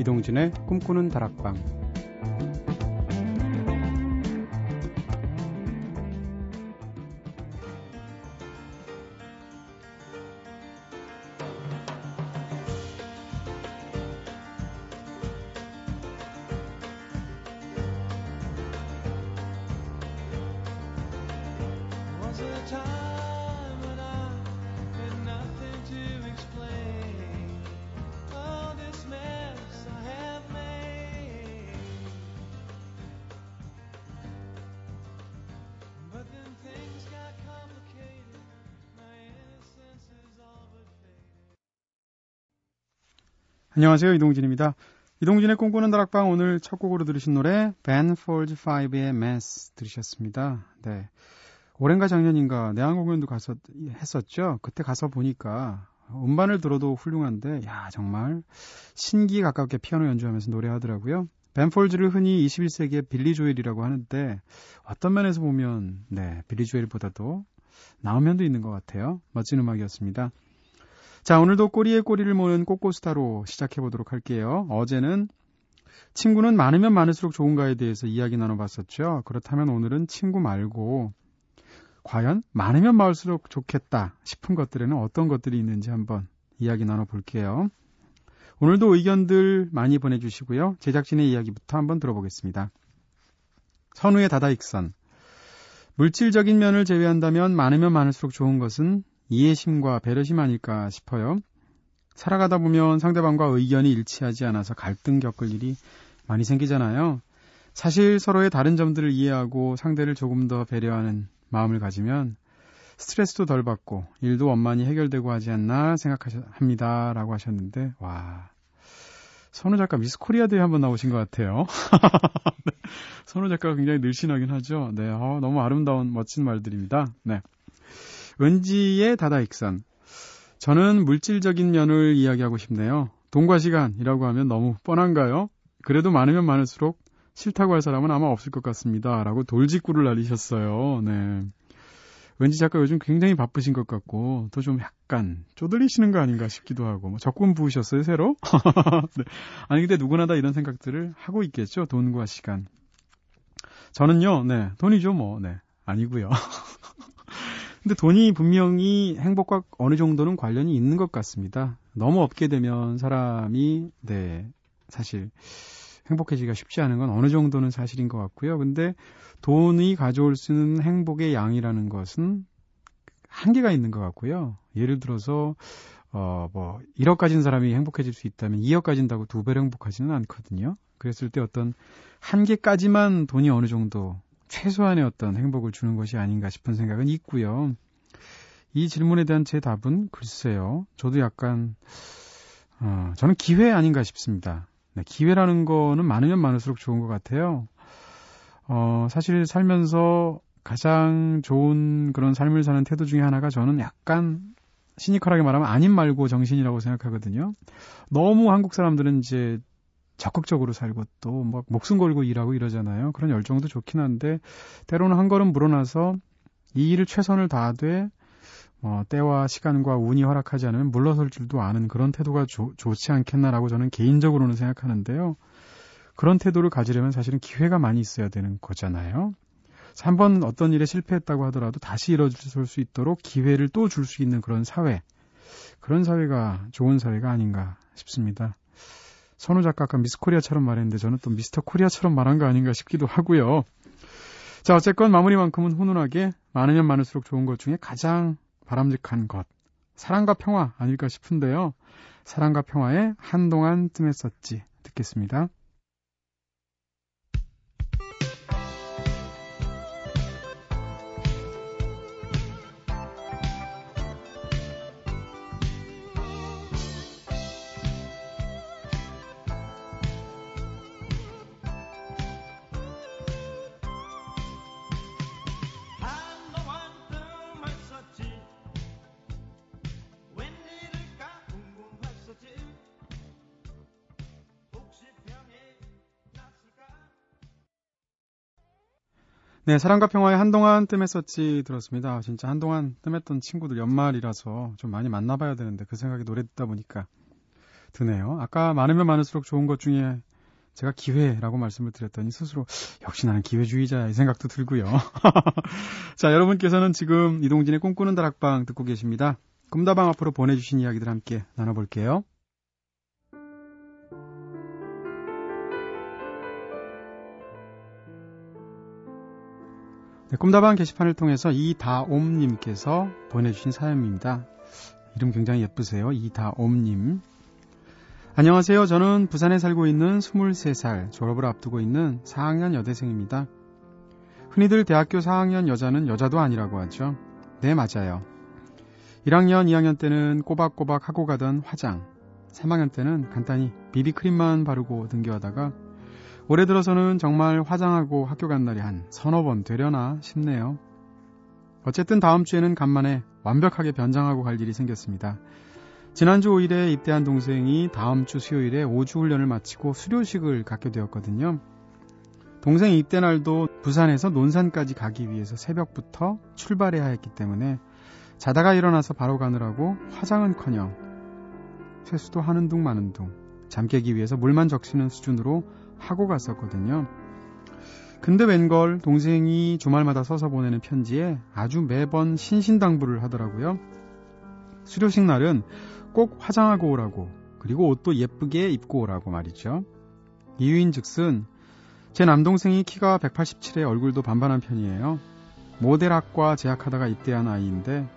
이동진의 꿈꾸는 다락방 안녕하세요. 이동진입니다. 이동진의 꿈꾸는 다락방 오늘 첫 곡으로 들으신 노래 Folds 5의 Mess 들으셨습니다. 네. 올해인가 작년인가 내한 공연도 가서 했었죠. 그때 가서 보니까 음반을 들어도 훌륭한데 야 정말 신기 가깝게 피아노 연주하면서 노래하더라고요. 벤 폴즈를 흔히 21세기의 빌리 조엘이라고 하는데 어떤 면에서 보면 네 빌리 조엘보다도 나은 면도 있는 것 같아요. 멋진 음악이었습니다. 자, 오늘도 꼬리에 꼬리를 모는 꼬꼬스타로 시작해 보도록 할게요. 어제는 친구는 많으면 많을수록 좋은가에 대해서 이야기 나눠봤었죠. 그렇다면 오늘은 친구 말고 과연 많으면 많을수록 좋겠다 싶은 것들에는 어떤 것들이 있는지 한번 이야기 나눠볼게요. 오늘도 의견들 많이 보내주시고요. 제작진의 이야기부터 한번 들어보겠습니다. 선우의 다다익선. 물질적인 면을 제외한다면 많으면 많을수록 좋은 것은 이해심과 배려심 아닐까 싶어요. 살아가다 보면 상대방과 의견이 일치하지 않아서 갈등 겪을 일이 많이 생기잖아요. 사실 서로의 다른 점들을 이해하고 상대를 조금 더 배려하는 마음을 가지면 스트레스도 덜 받고 일도 원만히 해결되고 하지 않나 생각합니다. 라고 하셨는데, 와. 선우 작가 미스 코리아 대회 한번 나오신 것 같아요. 네. 선우 작가가 굉장히 늘씬하긴 하죠. 네, 어, 너무 아름다운 멋진 말들입니다. 네. 은지의 다다익선. 저는 물질적인 면을 이야기하고 싶네요. 돈과 시간이라고 하면 너무 뻔한가요? 그래도 많으면 많을수록 싫다고 할 사람은 아마 없을 것 같습니다. 라고 돌직구를 날리셨어요. 네. 은지 작가 요즘 굉장히 바쁘신 것 같고, 또 좀 약간 쪼들리시는 거 아닌가 싶기도 하고, 뭐 적금 부으셨어요, 새로? 네. 아니, 근데 누구나 다 이런 생각들을 하고 있겠죠, 돈과 시간. 저는요, 네, 돈이죠, 뭐, 네, 아니고요 근데 돈이 분명히 행복과 어느 정도는 관련이 있는 것 같습니다. 너무 없게 되면 사람이, 네, 사실 행복해지기가 쉽지 않은 건 어느 정도는 사실인 것 같고요. 근데 돈이 가져올 수 있는 행복의 양이라는 것은 한계가 있는 것 같고요. 예를 들어서, 어, 뭐, 1억 가진 사람이 행복해질 수 있다면 2억 가진다고 두 배로 행복하지는 않거든요. 그랬을 때 어떤 한계까지만 돈이 어느 정도 최소한의 어떤 행복을 주는 것이 아닌가 싶은 생각은 있고요. 이 질문에 대한 제 답은 글쎄요. 저도 약간 어, 저는 기회 아닌가 싶습니다. 네, 기회라는 거는 많으면 많을수록 좋은 것 같아요. 어, 사실 살면서 가장 좋은 그런 삶을 사는 태도 중에 하나가 저는 약간 시니컬하게 말하면 아님 말고 정신이라고 생각하거든요. 너무 한국 사람들은 이제 적극적으로 살고 또 막 목숨 걸고 일하고 이러잖아요. 그런 열정도 좋긴 한데 때로는 한 걸음 물어나서 이 일을 최선을 다하되 어, 때와 시간과 운이 허락하지 않으면 물러설 줄도 아는 그런 태도가 조, 좋지 않겠나라고 저는 개인적으로는 생각하는데요. 그런 태도를 가지려면 사실은 기회가 많이 있어야 되는 거잖아요. 한 번 어떤 일에 실패했다고 하더라도 다시 일어설 수 있도록 기회를 또 줄 수 있는 그런 사회. 그런 사회가 좋은 사회가 아닌가 싶습니다. 선우 작가 아까 미스 코리아처럼 말했는데 저는 또 미스터 코리아처럼 말한 거 아닌가 싶기도 하고요. 자, 어쨌건 마무리만큼은 훈훈하게 많으면 많을수록 좋은 것 중에 가장 바람직한 것. 사랑과 평화 아닐까 싶은데요. 사랑과 평화에 한동안 뜸했었지. 듣겠습니다. 네, 사랑과 평화에 한동안 뜸했었지 들었습니다. 진짜 한동안 뜸했던 친구들 연말이라서 좀 많이 만나봐야 되는데 그 생각이 노래 듣다 보니까 드네요. 아까 많으면 많을수록 좋은 것 중에 제가 기회라고 말씀을 드렸더니 스스로 역시 나는 기회주의자 이 생각도 들고요. 자, 여러분께서는 지금 이동진의 꿈꾸는 다락방 듣고 계십니다. 꿈다방 앞으로 보내주신 이야기들 함께 나눠볼게요. 네, 꿈다방 게시판을 통해서 이다옴님께서 보내주신 사연입니다. 이름 굉장히 예쁘세요. 이다옴님. 안녕하세요. 저는 부산에 살고 있는 23살 졸업을 앞두고 있는 4학년 여대생입니다. 흔히들 대학교 4학년 여자는 여자도 아니라고 하죠. 네, 맞아요. 1학년, 2학년 때는 꼬박꼬박 하고 가던 화장, 3학년 때는 간단히 비비크림만 바르고 등교하다가 올해 들어서는 정말 화장하고 학교 간 날이 한 서너 번 되려나 싶네요. 어쨌든 다음 주에는 간만에 완벽하게 변장하고 갈 일이 생겼습니다. 지난주 5일에 입대한 동생이 다음 주 수요일에 5주 훈련을 마치고 수료식을 갖게 되었거든요. 동생 입대 날도 부산에서 논산까지 가기 위해서 새벽부터 출발해야 했기 때문에 자다가 일어나서 바로 가느라고 화장은커녕 세수도 하는 둥 마는 둥 잠 깨기 위해서 물만 적시는 수준으로 하고 갔었거든요. 근데 웬걸 동생이 주말마다 써서 보내는 편지에 아주 매번 신신당부를 하더라고요. 수료식 날은 꼭 화장하고 오라고 그리고 옷도 예쁘게 입고 오라고 말이죠. 이유인 즉슨 제 남동생이 키가 187에 얼굴도 반반한 편이에요. 모델학과 재학하다가 입대한 아이인데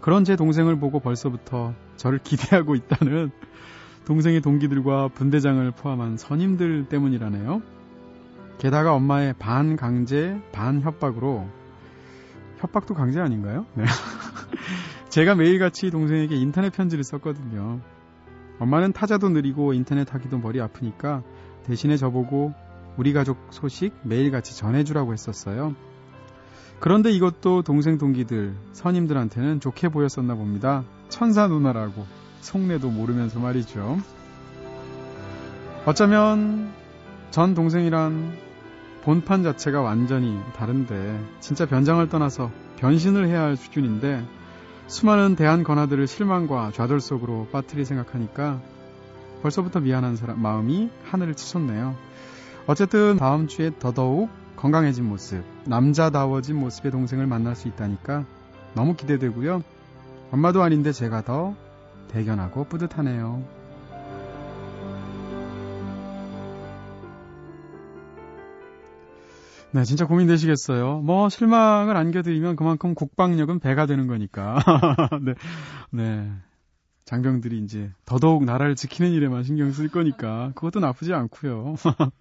그런 제 동생을 보고 벌써부터 저를 기대하고 있다는 동생의 동기들과 분대장을 포함한 선임들 때문이라네요. 게다가 엄마의 반 강제, 반 협박으로 협박도 강제 아닌가요? 네. 제가 매일같이 동생에게 인터넷 편지를 썼거든요. 엄마는 타자도 느리고 인터넷 하기도 머리 아프니까 대신에 저보고 우리 가족 소식 매일같이 전해주라고 했었어요. 그런데 이것도 동생 동기들, 선임들한테는 좋게 보였었나 봅니다. 천사 누나라고. 속내도 모르면서 말이죠. 어쩌면 전 동생이란 본판 자체가 완전히 다른데 진짜 변장을 떠나서 변신을 해야 할 수준인데 수많은 대한 권하들을 실망과 좌절 속으로 빠뜨리 생각하니까 벌써부터 미안한 사람 마음이 하늘을 치솟네요. 어쨌든 다음 주에 더더욱 건강해진 모습, 남자다워진 모습의 동생을 만날 수 있다니까 너무 기대되고요. 엄마도 아닌데 제가 더 대견하고 뿌듯하네요. 네, 진짜 고민되시겠어요. 뭐, 실망을 안겨드리면 그만큼 국방력은 배가 되는 거니까. 네, 네. 장병들이 이제 더더욱 나라를 지키는 일에만 신경 쓸 거니까 그것도 나쁘지 않고요.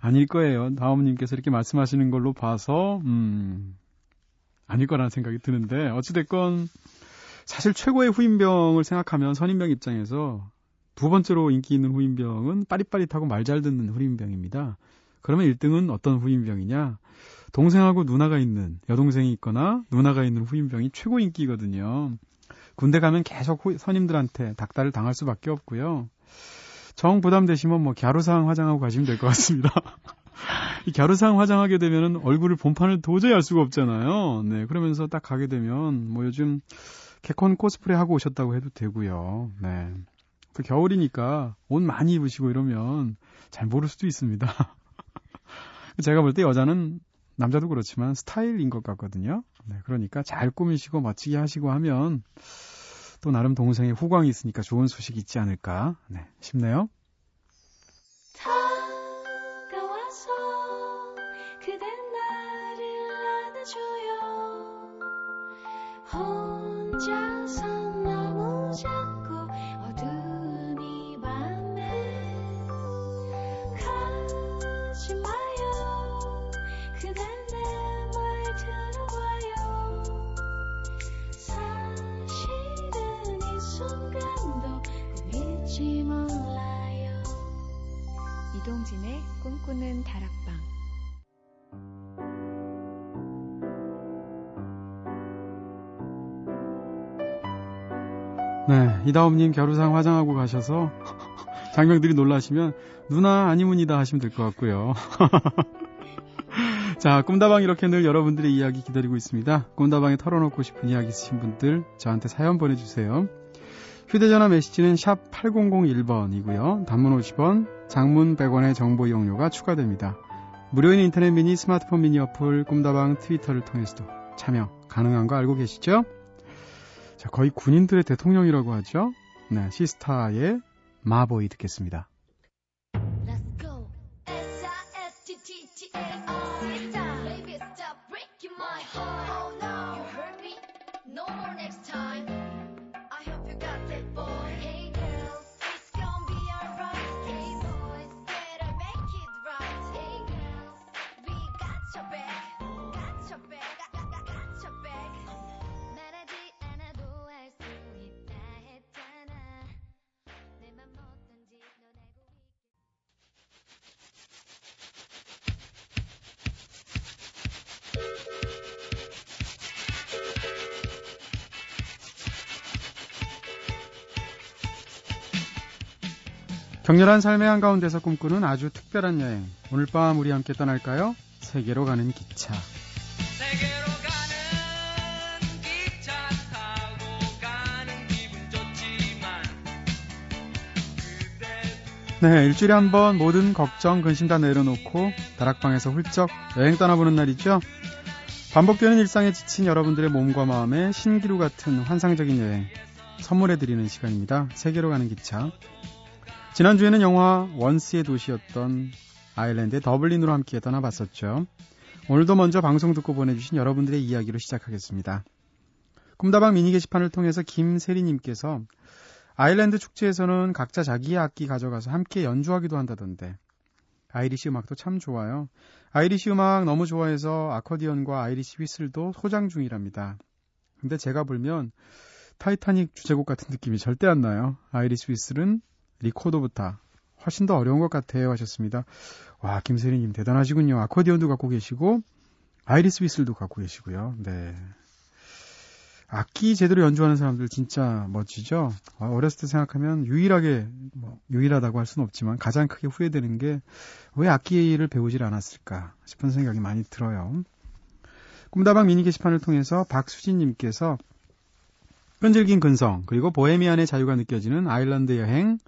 아닐 거예요. 다음님께서 이렇게 말씀하시는 걸로 봐서 음, 아닐 거라는 생각이 드는데 어찌 됐건 사실 최고의 후임병을 생각하면 선임병 입장에서 두 번째로 인기 있는 후임병은 빠릿빠릿하고 말 잘 듣는 후임병입니다. 그러면 1등은 어떤 후임병이냐? 동생하고 누나가 있는 여동생이 있거나 누나가 있는 후임병이 최고 인기거든요. 군대 가면 계속 후, 선임들한테 닥달을 당할 수밖에 없고요. 정 부담되시면 뭐 갸루상 화장하고 가시면 될 것 같습니다. 이 갸루상 화장하게 되면은 얼굴을 본판을 도저히 알 수가 없잖아요. 네, 그러면서 딱 가게 되면 뭐 요즘 개콘 코스프레 하고 오셨다고 해도 되고요. 네. 또 겨울이니까 옷 많이 입으시고 이러면 잘 모를 수도 있습니다. 제가 볼 때 여자는 남자도 그렇지만 스타일인 것 같거든요. 네, 그러니까 잘 꾸미시고 멋지게 하시고 하면 또 나름 동생의 후광이 있으니까 좋은 소식이 있지 않을까 네, 싶네요. 이다음님 겨루상 화장하고 가셔서 장병들이 놀라시면 누나 아니문이다 하시면 될 것 같고요. 자, 꿈다방 이렇게 늘 여러분들의 이야기 기다리고 있습니다. 꿈다방에 털어놓고 싶은 이야기 있으신 분들 저한테 사연 보내주세요. 휴대전화 메시지는 샵 8001번이고요. 단문 50원, 장문 100원의 정보 이용료가 추가됩니다. 무료인 인터넷 미니 스마트폰 미니 어플 꿈다방 트위터를 통해서도 참여 가능한 거 알고 계시죠? 자, 거의 군인들의 대통령이라고 하죠. 네, 시스타의 마보이 듣겠습니다. 격렬한 삶의 한가운데서 꿈꾸는 아주 특별한 여행. 오늘 밤 우리 함께 떠날까요? 세계로 가는 기차. 세계로 가는 기차 타고 가는 기분 좋지만 네, 일주일에 한 번 모든 걱정, 근심 다 내려놓고 다락방에서 훌쩍 여행 떠나보는 날이죠. 반복되는 일상에 지친 여러분들의 몸과 마음에 신기루 같은 환상적인 여행 선물해드리는 시간입니다. 세계로 가는 기차. 지난주에는 영화 Once의 도시였던 아일랜드의 더블린으로 함께 떠나봤었죠. 오늘도 먼저 방송 듣고 보내주신 여러분들의 이야기로 시작하겠습니다. 꿈다방 미니 게시판을 통해서 김세리님께서 아일랜드 축제에서는 각자 자기의 악기 가져가서 함께 연주하기도 한다던데 Irish 음악도 참 좋아요. Irish 음악 너무 좋아해서 아코디언과 Irish whistle도 소장 중이랍니다. 근데 제가 불면 타이타닉 주제곡 같은 느낌이 절대 안 나요. Irish whistle은 리코더보다 훨씬 더 어려운 것 같아요 하셨습니다. 와 김세리님 대단하시군요. 아코디언도 갖고 계시고 Irish whistle도 갖고 계시고요. 네. 악기 제대로 연주하는 사람들 진짜 멋지죠. 아, 어렸을 때 생각하면 유일하게 뭐 유일하다고 할 수는 없지만 가장 크게 후회되는 게 왜 악기를 배우질 않았을까 싶은 생각이 많이 들어요. 꿈다방 미니 게시판을 통해서 박수진님께서 끈질긴 근성 그리고 보헤미안의 자유가 느껴지는 아일랜드 여행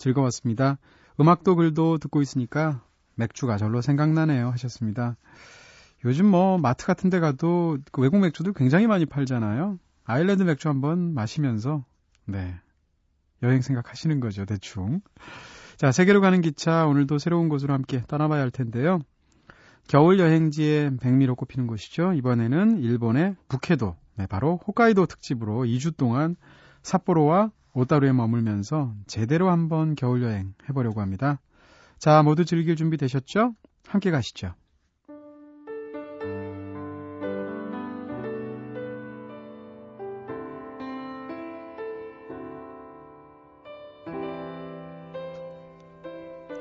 즐거웠습니다. 음악도 글도 듣고 있으니까 맥주가 절로 생각나네요 하셨습니다. 요즘 뭐 마트 같은 데 가도 그 외국 맥주도 굉장히 많이 팔잖아요. 아일랜드 맥주 한번 마시면서 네. 여행 생각하시는 거죠, 대충. 자, 세계로 가는 기차 오늘도 새로운 곳으로 함께 떠나봐야 할 텐데요. 겨울 여행지에 백미로 꼽히는 곳이죠. 이번에는 일본의 북해도, 네, 바로 홋카이도 특집으로 2주 동안 삿포로와 오따루에 머물면서 제대로 한번 겨울 여행 해보려고 합니다. 자, 모두 즐길 준비 되셨죠? 함께 가시죠.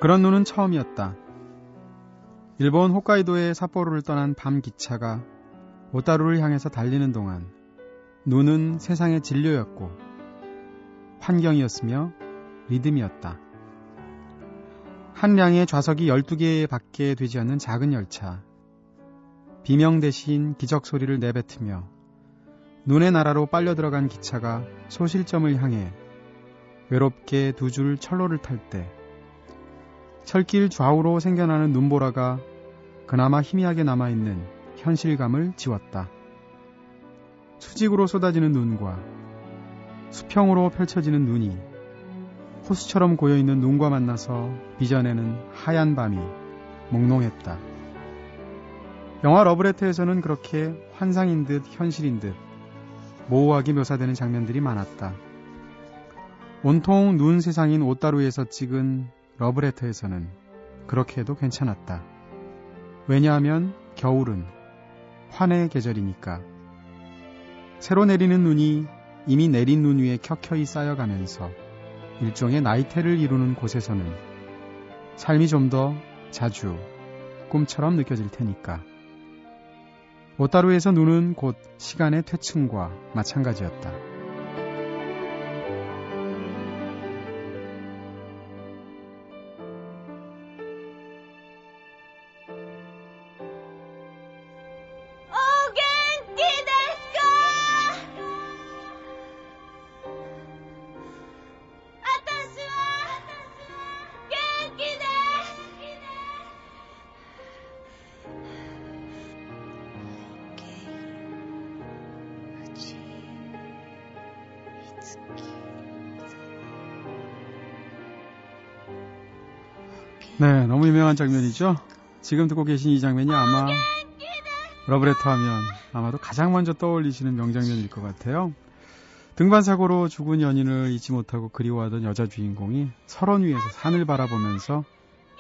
그런 눈은 처음이었다. 일본 홋카이도의 삿포로를 떠난 밤 기차가 오따루를 향해서 달리는 동안 눈은 세상의 진료였고 환경이었으며 리듬이었다. 한 량의 좌석이 12개 밖에 되지 않는 작은 열차. 비명 대신 기적 소리를 내뱉으며 눈의 나라로 빨려 들어간 기차가 소실점을 향해 외롭게 두 줄 철로를 탈 때 철길 좌우로 생겨나는 눈보라가 그나마 희미하게 남아있는 현실감을 지웠다. 수직으로 쏟아지는 눈과 수평으로 펼쳐지는 눈이 호수처럼 고여있는 눈과 만나서 빚어내는 하얀 밤이 몽롱했다. 영화 러브레터에서는 그렇게 환상인 듯 현실인 듯 모호하게 묘사되는 장면들이 많았다. 온통 눈 세상인 옷다루에서 찍은 러브레터에서는 그렇게 해도 괜찮았다. 왜냐하면 겨울은 환의 계절이니까. 새로 내리는 눈이 이미 내린 눈 위에 켜켜이 쌓여가면서 일종의 나이테를 이루는 곳에서는 삶이 좀 더 자주 꿈처럼 느껴질 테니까. 오따루에서 눈은 곧 시간의 퇴층과 마찬가지였다. 유명한 장면이죠. 지금 듣고 계신 이 장면이 아마 러브레터 하면 아마도 가장 먼저 떠올리시는 명장면일 것 같아요. 등반 사고로 죽은 연인을 잊지 못하고 그리워하던 여자 주인공이 설원 위에서 산을 바라보면서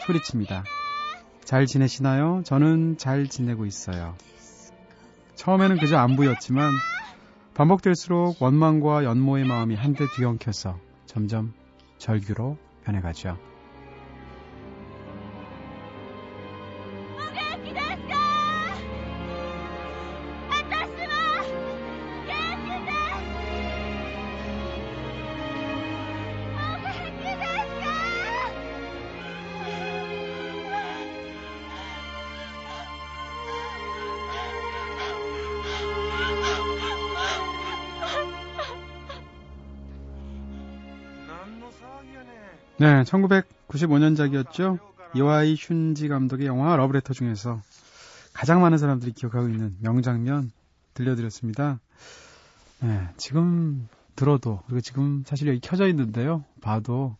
소리칩니다. 잘 지내시나요? 저는 잘 지내고 있어요. 처음에는 그저 안부였지만 반복될수록 원망과 연모의 마음이 한데 뒤엉켜서 점점 절규로 변해가죠. 네, 1995년작이었죠. 이와이 슌지 감독의 영화 러브레터 중에서 가장 많은 사람들이 기억하고 있는 명장면 들려드렸습니다. 네, 지금 들어도 그리고 지금 사실 여기 켜져 있는데요. 봐도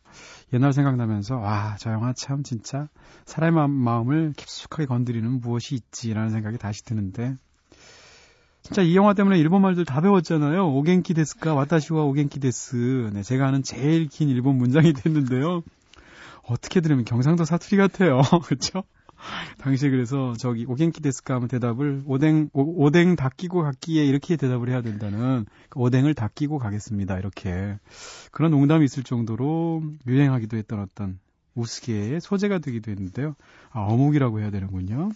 옛날 생각나면서 와, 저 영화 참 진짜 사람의 마음을 깊숙하게 건드리는 무엇이 있지라는 생각이 다시 드는데 진짜 이 영화 때문에 일본 말들 다 배웠잖아요. 오겐키 데스까 와타시와 오겐키 데스. 네, 제가 아는 제일 긴 일본 문장이 됐는데요. 어떻게 들으면 경상도 사투리 같아요. 그렇죠? 당시에 그래서 저기 오겐키 데스까 하면 대답을 오뎅 오, 오뎅 다 끼고 갔기에 이렇게 대답을 해야 된다는 그 오뎅을 다 끼고 가겠습니다. 이렇게 그런 농담이 있을 정도로 유행하기도 했던 어떤 우스개의 소재가 되기도 했는데요. 아, 어묵이라고 해야 되는군요.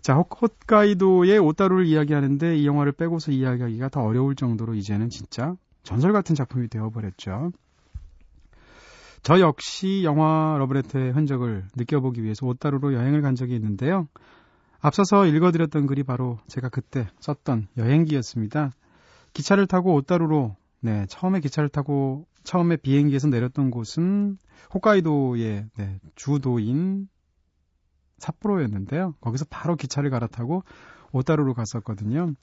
자, 홋카이도의 오따루를 이야기하는데 이 영화를 빼고서 이야기하기가 더 어려울 정도로 이제는 진짜 전설 같은 작품이 되어버렸죠. 저 역시 영화 러브레터의 흔적을 느껴보기 위해서 오따루로 여행을 간 적이 있는데요. 앞서서 읽어드렸던 글이 바로 제가 그때 썼던 여행기였습니다. 기차를 타고 오따루로 네, 처음에 기차를 타고 처음에 비행기에서 내렸던 곳은 홋카이도의 네, 주도인 삿포로였는데요. 거기서 바로 기차를 갈아타고 오따루로 갔었거든요.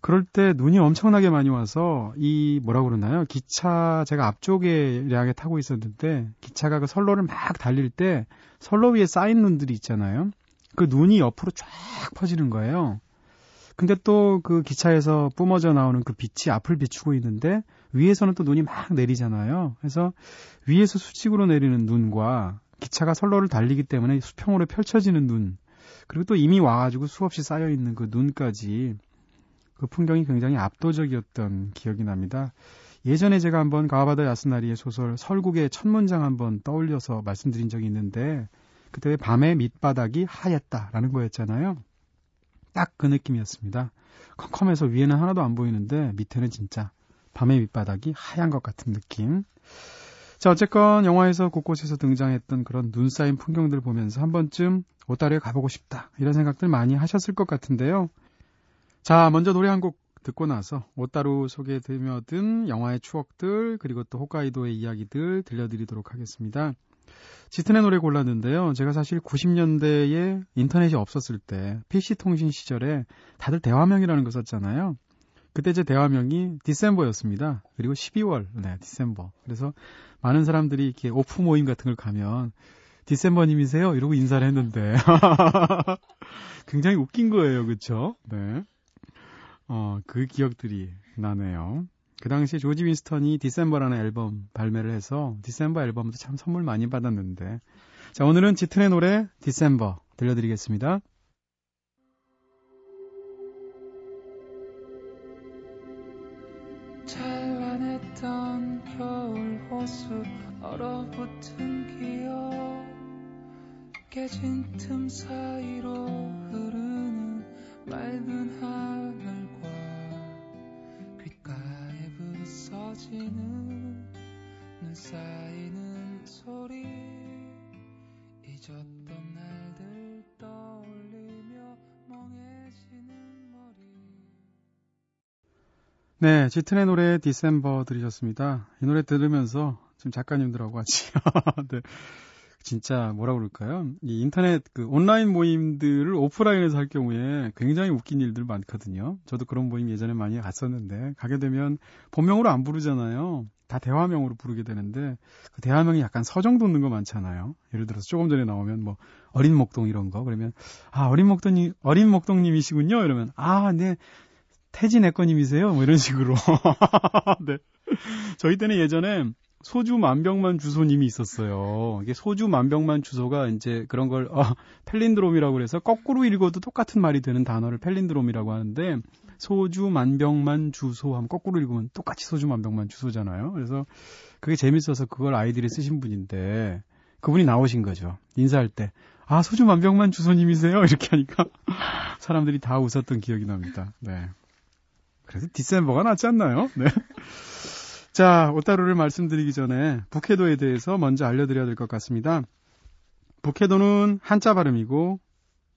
그럴 때 눈이 엄청나게 많이 와서 이 뭐라고 그러나요? 기차 제가 앞쪽에 량에 타고 있었는데 기차가 그 선로를 막 달릴 때 선로 위에 쌓인 눈들이 있잖아요. 그 눈이 옆으로 쫙 퍼지는 거예요. 근데 또 그 기차에서 뿜어져 나오는 그 빛이 앞을 비추고 있는데 위에서는 또 눈이 막 내리잖아요. 그래서 위에서 수직으로 내리는 눈과 기차가 선로를 달리기 때문에 수평으로 펼쳐지는 눈, 그리고 또 이미 와가지고 수없이 쌓여 있는 그 눈까지 그 풍경이 굉장히 압도적이었던 기억이 납니다. 예전에 제가 한번 가와바다 야스나리의 소설 설국의 첫 문장 한번 떠올려서 말씀드린 적이 있는데 그때 왜 밤의 밑바닥이 하얗다라는 거였잖아요. 딱 그 느낌이었습니다. 컴컴해서 위에는 하나도 안 보이는데 밑에는 진짜 밤의 밑바닥이 하얀 것 같은 느낌. 자, 어쨌건 영화에서 곳곳에서 등장했던 그런 눈 쌓인 풍경들 보면서 한 번쯤 오따리에 가보고 싶다. 이런 생각들 많이 하셨을 것 같은데요. 자, 먼저 노래 한 곡 듣고 나서 오따루 속에 들며든 영화의 추억들 그리고 또 홋카이도의 이야기들 들려드리도록 하겠습니다. 짙은의 노래 골랐는데요. 제가 사실 90년대에 인터넷이 없었을 때 PC 통신 시절에 다들 대화명이라는 거 썼잖아요. 그때 제 대화명이 디셈버였습니다. 그리고 12월, 네, 디셈버. 그래서 많은 사람들이 이렇게 오프 모임 같은 걸 가면 디셈버님이세요? 이러고 인사를 했는데 굉장히 웃긴 거예요, 그렇죠? 네. 어, 그 기억들이 나네요. 그 당시에 조지 윈스턴이 December라는 앨범 발매를 해서 December 앨범도 참 선물 많이 받았는데 자, 오늘은 짙은의 노래 December 들려드리겠습니다. 깨진 틈 사이로 흐르는 맑은 하늘과 귓가에 부서지는 눈 쌓이는 소리 잊었던 날들 떠올리며 멍해지는 머리 네, 짙은의 노래 디셈버 들으셨습니다. 이 노래 들으면서 지금 작가님들하고 같이 네. 진짜 뭐라 그럴까요? 이 인터넷 그 온라인 모임들을 오프라인에서 할 경우에 굉장히 웃긴 일들 많거든요. 저도 그런 모임 예전에 많이 갔었는데 가게 되면 본명으로 안 부르잖아요. 다 대화명으로 부르게 되는데 그 대화명이 약간 서정 돋는 거 많잖아요. 예를 들어서 조금 전에 나오면 뭐 어린 목동 이런 거 그러면 아 어린 목동님 어린 목동님이시군요 이러면 아네 태진 애꺼님이세요 뭐 이런 식으로 네 저희 때는 예전에 소주 만병만 주소님이 있었어요. 이게 소주 만병만 주소가 이제 그런 걸 어, 펠린드롬이라고 그래서 거꾸로 읽어도 똑같은 말이 되는 단어를 펠린드롬이라고 하는데 소주 만병만 주소 하면 거꾸로 읽으면 똑같이 소주 만병만 주소잖아요. 그래서 그게 재밌어서 그걸 아이들이 쓰신 분인데 그분이 나오신 거죠. 인사할 때. 아, 소주 만병만 주소님이세요? 이렇게 하니까 사람들이 다 웃었던 기억이 납니다. 네. 그래서 디셈버가 낫지 않나요? 네. 자, 오타루를 말씀드리기 전에 북해도에 대해서 먼저 알려드려야 될 것 같습니다. 북해도는 한자 발음이고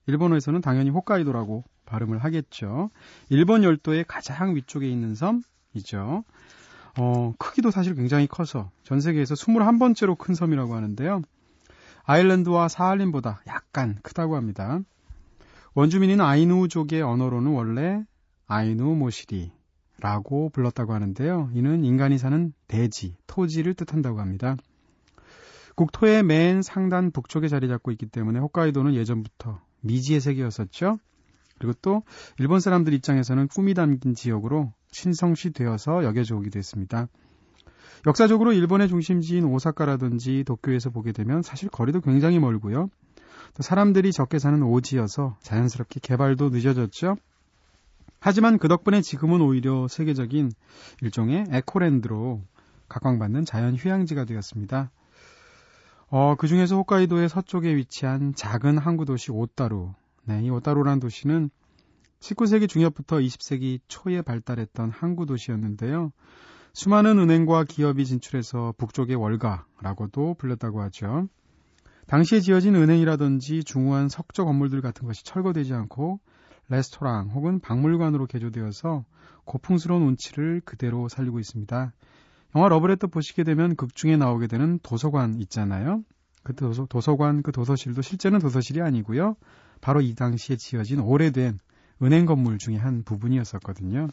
일본어에서는 당연히 홋카이도라고 발음을 하겠죠. 일본 열도의 가장 위쪽에 있는 섬이죠. 어, 크기도 사실 굉장히 커서 전 세계에서 21번째로 큰 섬이라고 하는데요. 아일랜드와 사할린보다 약간 크다고 합니다. 원주민인 아이누족의 언어로는 원래 아이누 모시리, 라고 불렀다고 하는데요. 이는 인간이 사는 대지, 토지를 뜻한다고 합니다. 국토의 맨 상단 북쪽에 자리 잡고 있기 때문에 홋카이도는 예전부터 미지의 세계였었죠. 그리고 또 일본 사람들 입장에서는 꿈이 담긴 지역으로 신성시 되어서 여겨져 오기도 했습니다. 역사적으로 일본의 중심지인 오사카라든지 도쿄에서 보게 되면 사실 거리도 굉장히 멀고요. 또 사람들이 적게 사는 오지여서 자연스럽게 개발도 늦어졌죠. 하지만 그 덕분에 지금은 오히려 세계적인 일종의 에코랜드로 각광받는 자연 휴양지가 되었습니다. 어, 그 중에서 홋카이도의 서쪽에 위치한 작은 항구 도시 오따루. 네, 이 오따루란 도시는 19세기 중엽부터 20세기 초에 발달했던 항구 도시였는데요. 수많은 은행과 기업이 진출해서 북쪽의 월가라고도 불렸다고 하죠. 당시에 지어진 은행이라든지 중후한 석조 건물들 같은 것이 철거되지 않고 레스토랑 혹은 박물관으로 개조되어서 고풍스러운 운치를 그대로 살리고 있습니다. 영화 러브레터 보시게 되면 극 중에 나오게 되는 도서관 있잖아요. 그 도서, 도서관, 그 도서실도 실제는 도서실이 아니고요. 바로 이 당시에 지어진 오래된 은행 건물 중에 한 부분이었었거든요.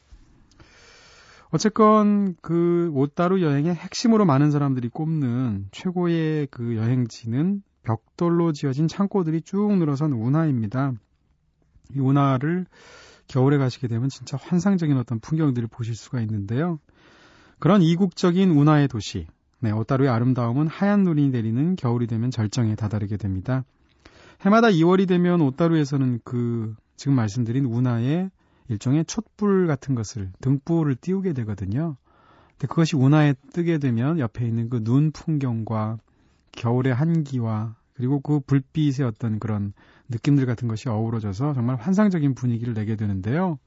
어쨌건 그 오따루 여행의 핵심으로 많은 사람들이 꼽는 최고의 그 여행지는 벽돌로 지어진 창고들이 쭉 늘어선 운하입니다. 이 운하를 겨울에 가시게 되면 진짜 환상적인 어떤 풍경들을 보실 수가 있는데요. 그런 이국적인 운하의 도시, 네, 오따루의 아름다움은 하얀 눈이 내리는 겨울이 되면 절정에 다다르게 됩니다. 해마다 2월이 되면 오따루에서는 그 지금 말씀드린 운하의 일종의 촛불 같은 것을 등불을 띄우게 되거든요. 근데 그것이 운하에 뜨게 되면 옆에 있는 그 눈 풍경과 겨울의 한기와 그리고 그 불빛의 어떤 그런 느낌들 같은 것이 어우러져서 정말 환상적인 분위기를 내게 되는데요.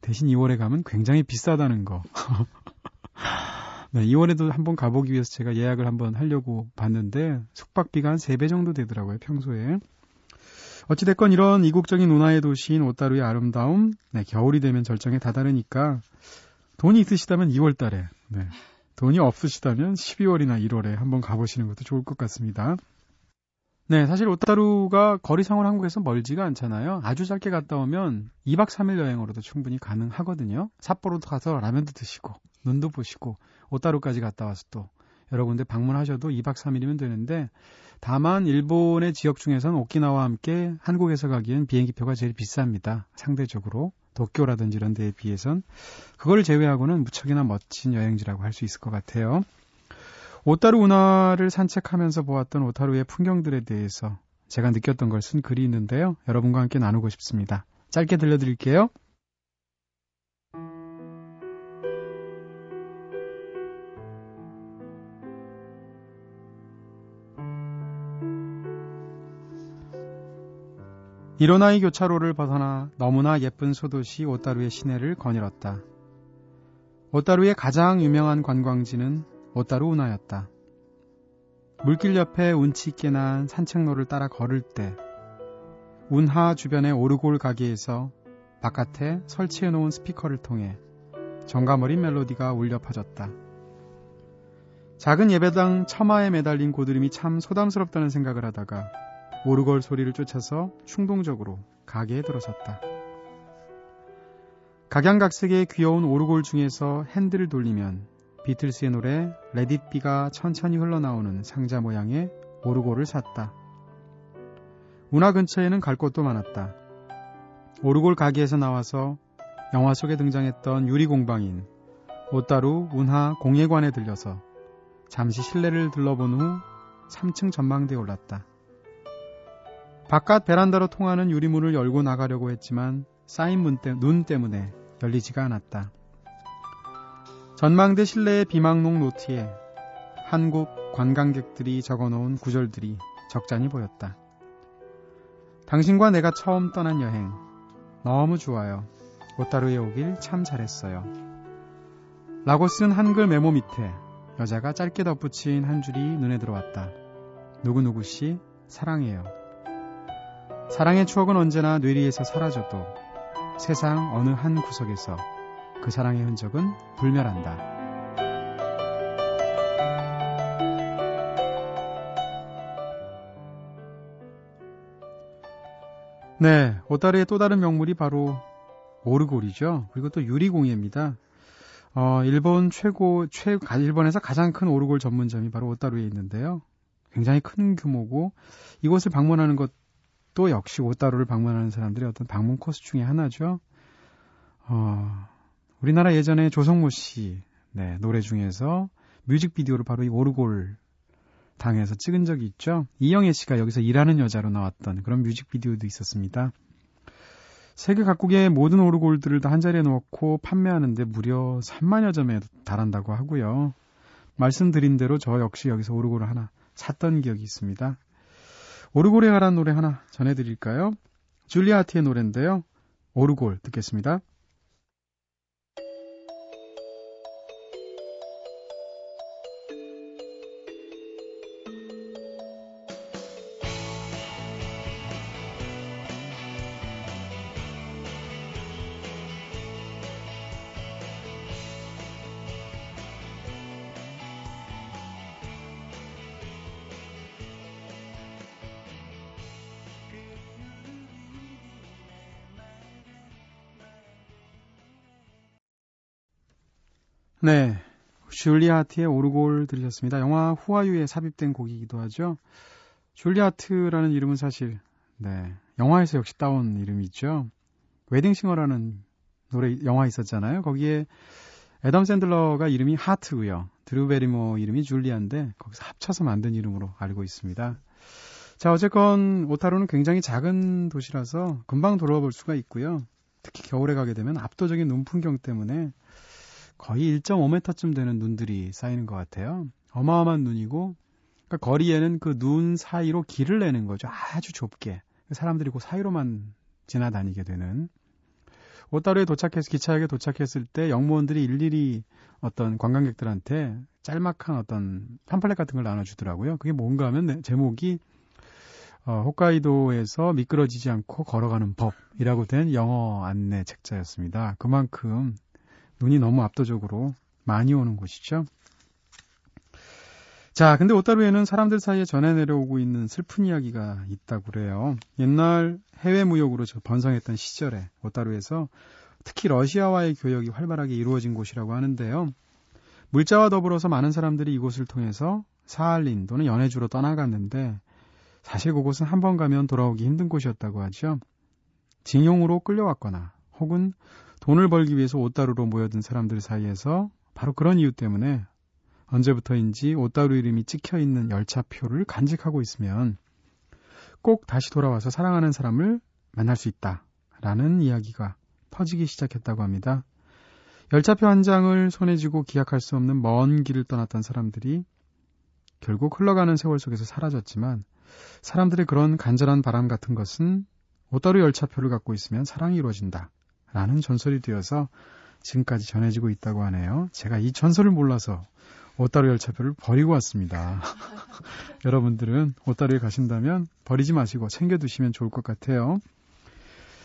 대신 2월에 가면 굉장히 비싸다는 거. 네, 2월에도 한번 가보기 위해서 제가 예약을 한번 하려고 봤는데 숙박비가 한 3배 정도 되더라고요, 평소에. 어찌됐건 이런 이국적인 문화의 도시인 오따루의 아름다움, 네, 겨울이 되면 절정에 다다르니까 돈이 있으시다면 2월 달에, 네, 돈이 없으시다면 12월이나 1월에 한번 가보시는 것도 좋을 것 같습니다. 네, 사실 오타루가 거리상으로 한국에서 멀지가 않잖아요. 아주 짧게 갔다 오면 2박 3일 여행으로도 충분히 가능하거든요. 삿포로도 가서 라면도 드시고 눈도 보시고 오타루까지 갔다 와서 또 여러 군데 방문하셔도 2박 3일이면 되는데 다만 일본의 지역 중에서는 오키나와와 함께 한국에서 가기엔 비행기표가 제일 비쌉니다. 상대적으로 도쿄라든지 이런 데에 비해선 그걸 제외하고는 무척이나 멋진 여행지라고 할 수 있을 것 같아요. 오타루 운하를 산책하면서 보았던 오타루의 풍경들에 대해서 제가 느꼈던 걸 쓴 글이 있는데요. 여러분과 함께 나누고 싶습니다. 짧게 들려드릴게요. 이로나이 교차로를 벗어나 너무나 예쁜 소도시 오타루의 시내를 거닐었다. 오타루의 가장 유명한 관광지는 오따루 운하였다. 물길 옆에 운치 있게 난 산책로를 따라 걸을 때 운하 주변의 오르골 가게에서 바깥에 설치해 놓은 스피커를 통해 정감어린 멜로디가 울려 퍼졌다. 작은 예배당 처마에 매달린 고드름이 참 소담스럽다는 생각을 하다가 오르골 소리를 쫓아서 충동적으로 가게에 들어섰다. 각양각색의 귀여운 오르골 중에서 핸들을 돌리면 비틀스의 노래 레딧비가 천천히 흘러나오는 상자 모양의 오르골을 샀다. 운하 근처에는 갈 곳도 많았다. 오르골 가게에서 나와서 영화 속에 등장했던 유리공방인 오따루 운하 공예관에 들려서 잠시 실내를 둘러본 후 3층 전망대에 올랐다. 바깥 베란다로 통하는 유리문을 열고 나가려고 했지만 쌓인 문 때, 눈 때문에 열리지가 않았다. 전망대 실내의 비망록 노트에 한국 관광객들이 적어놓은 구절들이 적잖이 보였다. 당신과 내가 처음 떠난 여행 너무 좋아요. 오따루에 오길 참 잘했어요. 라고 쓴 한글 메모 밑에 여자가 짧게 덧붙인 한 줄이 눈에 들어왔다. 누구누구 씨 사랑해요. 사랑의 추억은 언제나 뇌리에서 사라져도 세상 어느 한 구석에서 그 사랑의 흔적은 불멸한다. 네, 오따르의 또 다른 명물이 바로 오르골이죠. 그리고 또 유리공예입니다. 어, 일본 최고, 최, 일본에서 가장 큰 오르골 전문점이 바로 오따루에 있는데요. 굉장히 큰 규모고 이곳을 방문하는 것도 역시 오따루를 방문하는 사람들의 어떤 방문 코스 중에 하나죠. 어, 우리나라 예전에 조성모 씨 네, 노래 중에서 뮤직비디오를 바로 이 오르골 당에서 찍은 적이 있죠. 이영애 씨가 여기서 일하는 여자로 나왔던 그런 뮤직비디오도 있었습니다. 세계 각국의 모든 오르골들을 다 한자리에 놓고 판매하는데 무려 3만여 점에 달한다고 하고요. 말씀드린 대로 저 역시 여기서 오르골을 하나 샀던 기억이 있습니다. 오르골에 관한 노래 하나 전해드릴까요? 줄리아티의 노래인데요. 오르골 듣겠습니다. 줄리아트의 오르골 들으셨습니다. 영화 후아유에 삽입된 곡이기도 하죠. 줄리아트라는 이름은 사실 네. 영화에서 역시 따온 이름이죠. 웨딩싱어라는 노래 영화 있었잖아요. 거기에 애덤 샌들러가 이름이 하트고요. 드루 베리모 이름이 줄리아인데 거기서 합쳐서 만든 이름으로 알고 있습니다. 자, 어쨌건 오타루는 굉장히 작은 도시라서 금방 돌아볼 수가 있고요. 특히 겨울에 가게 되면 압도적인 눈 풍경 때문에 거의 1.5m쯤 되는 눈들이 쌓이는 것 같아요. 어마어마한 눈이고, 그러니까 거리에는 그 눈 사이로 길을 내는 거죠. 아주 좁게. 사람들이 그 사이로만 지나다니게 되는. 오따루에 도착해서 기차역에 도착했을 때 영무원들이 일일이 어떤 관광객들한테 짤막한 어떤 팜플렛 같은 걸 나눠주더라고요. 그게 뭔가 하면 제목이 어, 홋카이도에서 미끄러지지 않고 걸어가는 법이라고 된 영어 안내 책자였습니다. 그만큼 눈이 너무 압도적으로 많이 오는 곳이죠. 자, 근데 오따루에는 사람들 사이에 전해 내려오고 있는 슬픈 이야기가 있다고 그래요. 옛날 해외 무역으로 번성했던 시절에 오따루에서 특히 러시아와의 교역이 활발하게 이루어진 곳이라고 하는데요. 물자와 더불어서 많은 사람들이 이곳을 통해서 사할린 또는 연해주로 떠나갔는데 사실 그곳은 한 번 가면 돌아오기 힘든 곳이었다고 하죠. 징용으로 끌려왔거나 혹은 돈을 벌기 위해서 오따루로 모여든 사람들 사이에서 바로 그런 이유 때문에 언제부터인지 오따루 이름이 찍혀 있는 열차표를 간직하고 있으면 꼭 다시 돌아와서 사랑하는 사람을 만날 수 있다. 라는 이야기가 퍼지기 시작했다고 합니다. 열차표 한 장을 손에 쥐고 기약할 수 없는 먼 길을 떠났던 사람들이 결국 흘러가는 세월 속에서 사라졌지만 사람들의 그런 간절한 바람 같은 것은 오따루 열차표를 갖고 있으면 사랑이 이루어진다. 라는 전설이 되어서 지금까지 전해지고 있다고 하네요. 제가 이 전설을 몰라서 오따루 열차표를 버리고 왔습니다. 여러분들은 오따루에 가신다면 버리지 마시고 챙겨두시면 좋을 것 같아요.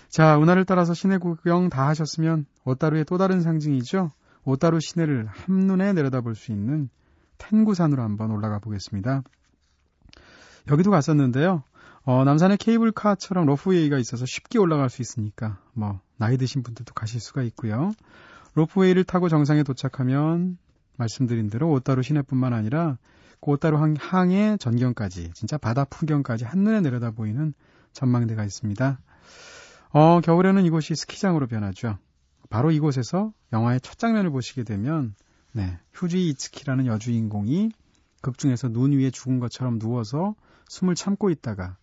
자, 운하를 따라서 시내 구경 다 하셨으면 오따루의 또 다른 상징이죠. 오따루 시내를 한눈에 내려다볼 수 있는 텐구산으로 한번 올라가 보겠습니다. 여기도 갔었는데요. 어, 남산에 케이블카처럼 러프웨이가 있어서 쉽게 올라갈 수 있으니까 뭐 나이 드신 분들도 가실 수가 있고요. 로프웨이를 타고 정상에 도착하면 말씀드린 대로 오따루 시내뿐만 아니라 그 오따루 항의 전경까지 진짜 바다 풍경까지 한눈에 내려다 보이는 전망대가 있습니다. 어, 겨울에는 이곳이 스키장으로 변하죠. 바로 이곳에서 영화의 첫 장면을 보시게 되면 네, 휴지 이츠키라는 여주인공이 극 중에서 눈 위에 죽은 것처럼 누워서 숨을 참고 있다가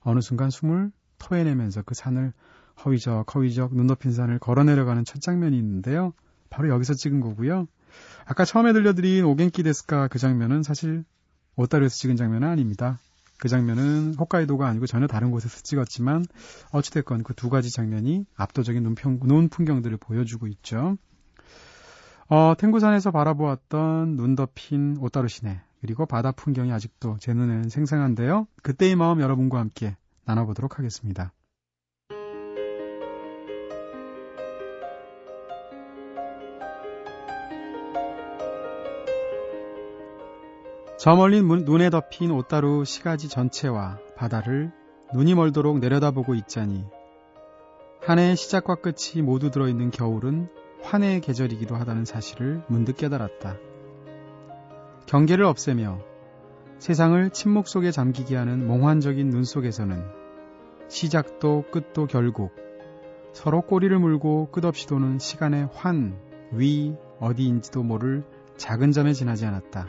어느 순간 숨을 토해내면서 그 산을 허위적 허위적 눈 높인 산을 걸어 내려가는 첫 장면이 있는데요. 바로 여기서 찍은 거고요. 아까 처음에 들려드린 오겐키 데스카 그 장면은 사실 오타루에서 찍은 장면은 아닙니다. 그 장면은 홋카이도가 아니고 전혀 다른 곳에서 찍었지만 어찌됐건 그 두 가지 장면이 압도적인 눈평, 눈 풍경들을 보여주고 있죠. 어, 탱구산에서 바라보았던 눈 덮인 오따루 시내 그리고 바다 풍경이 아직도 제 눈에는 생생한데요. 그때의 마음 여러분과 함께 나눠보도록 하겠습니다. 저 멀리 눈에 덮인 오따루 시가지 전체와 바다를 눈이 멀도록 내려다보고 있자니 한 해의 시작과 끝이 모두 들어있는 겨울은 환해의 계절이기도 하다는 사실을 문득 깨달았다. 경계를 없애며 세상을 침묵 속에 잠기게 하는 몽환적인 눈 속에서는 시작도 끝도 결국 서로 꼬리를 물고 끝없이 도는 시간의 환, 위, 어디인지도 모를 작은 점에 지나지 않았다.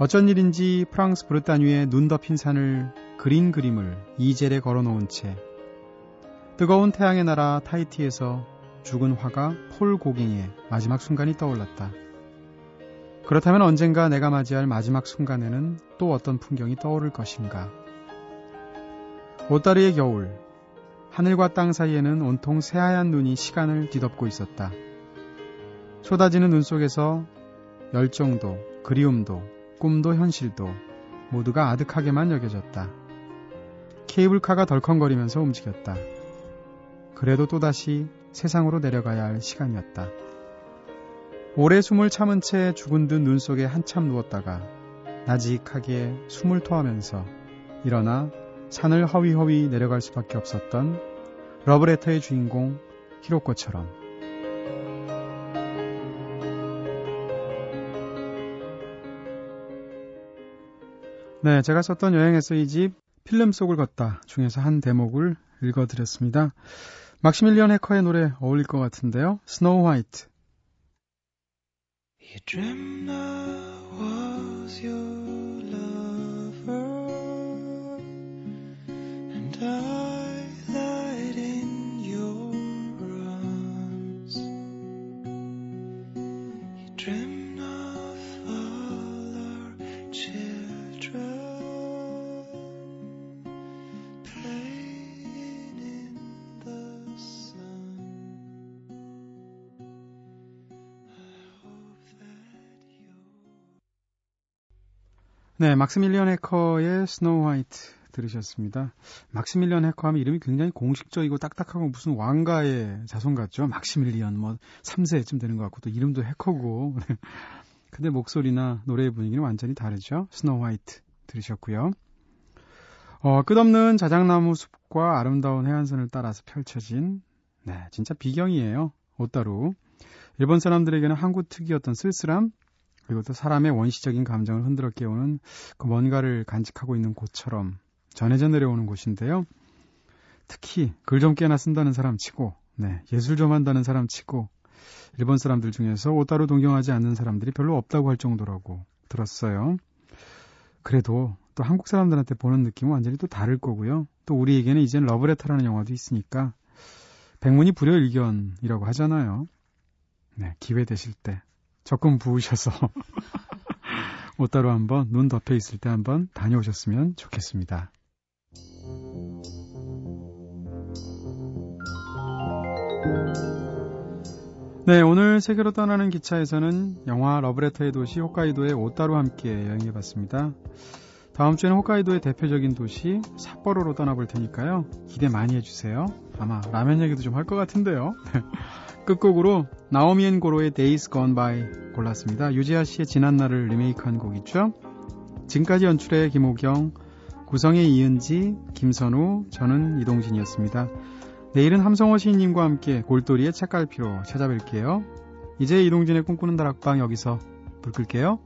어쩐 일인지 프랑스 브르타뉴의 눈 덮인 산을 그린 그림을 이젤에 걸어 놓은 채 뜨거운 태양의 나라 타이티에서 죽은 화가 폴 고갱의 마지막 순간이 떠올랐다. 그렇다면 언젠가 내가 맞이할 마지막 순간에는 또 어떤 풍경이 떠오를 것인가? 오따리의 겨울, 하늘과 땅 사이에는 온통 새하얀 눈이 시간을 뒤덮고 있었다. 쏟아지는 눈 속에서 열정도, 그리움도, 꿈도 현실도 모두가 아득하게만 여겨졌다. 케이블카가 덜컹거리면서 움직였다. 그래도 또다시 세상으로 내려가야 할 시간이었다. 오래 숨을 참은 채 죽은 듯 눈 속에 한참 누웠다가 나직하게 숨을 토하면서 일어나 산을 허위허위 내려갈 수밖에 없었던 러브레터의 주인공 히로코처럼 네, 제가 썼던 여행 에세이집 필름 속을 걷다 중에서 한 대목을 읽어드렸습니다. 막시밀리언 해커의 노래 어울릴 것 같은데요. Snow White. 네, 막시밀리언 해커의 Snow White 들으셨습니다. 막시밀리언 해커 하면 이름이 굉장히 공식적이고 딱딱하고 무슨 왕가의 자손 같죠? 막시밀리언 뭐 3세쯤 되는 것 같고 또 이름도 해커고. 근데 목소리나 노래의 분위기는 완전히 다르죠. Snow White 들으셨고요. 어, 끝없는 자작나무 숲과 아름다운 해안선을 따라서 펼쳐진 네, 진짜 비경이에요. 오따루. 일본 사람들에게는 한국 특유였던 쓸쓸함, 그리고 또 사람의 원시적인 감정을 흔들어 깨우는 그 뭔가를 간직하고 있는 곳처럼 전해져 내려오는 곳인데요. 특히 글 좀 깨나 쓴다는 사람 치고, 네, 예술 좀 한다는 사람 치고, 일본 사람들 중에서 오따로 동경하지 않는 사람들이 별로 없다고 할 정도라고 들었어요. 그래도 또 한국 사람들한테 보는 느낌은 완전히 또 다를 거고요. 또 우리에게는 이젠 러브레터라는 영화도 있으니까 백문이 불여일견이라고 하잖아요. 네, 기회 되실 때 적금 부으셔서 못 따로 한번 눈 덮여 있을 때 한번 다녀오셨으면 좋겠습니다. 네, 오늘 세계로 떠나는 기차에서는 영화 러브레터의 도시 홋카이도의 오따로 함께 여행해 봤습니다. 다음 주에는 홋카이도의 대표적인 도시 삿포로로 떠나볼 테니까요. 기대 많이 해주세요. 아마 라면 얘기도 좀 할 것 같은데요. 끝곡으로 나오미 앤 고로의 Days Gone By 골랐습니다. 유재하 씨의 지난 날을 리메이크한 곡이죠. 지금까지 연출의 김호경, 구성의 이은지, 김선우, 저는 이동진이었습니다. 내일은 함성호 시인님과 함께 골돌이의 책갈피로 찾아뵐게요. 이제 이동진의 꿈꾸는 다락방 여기서 불 끌게요.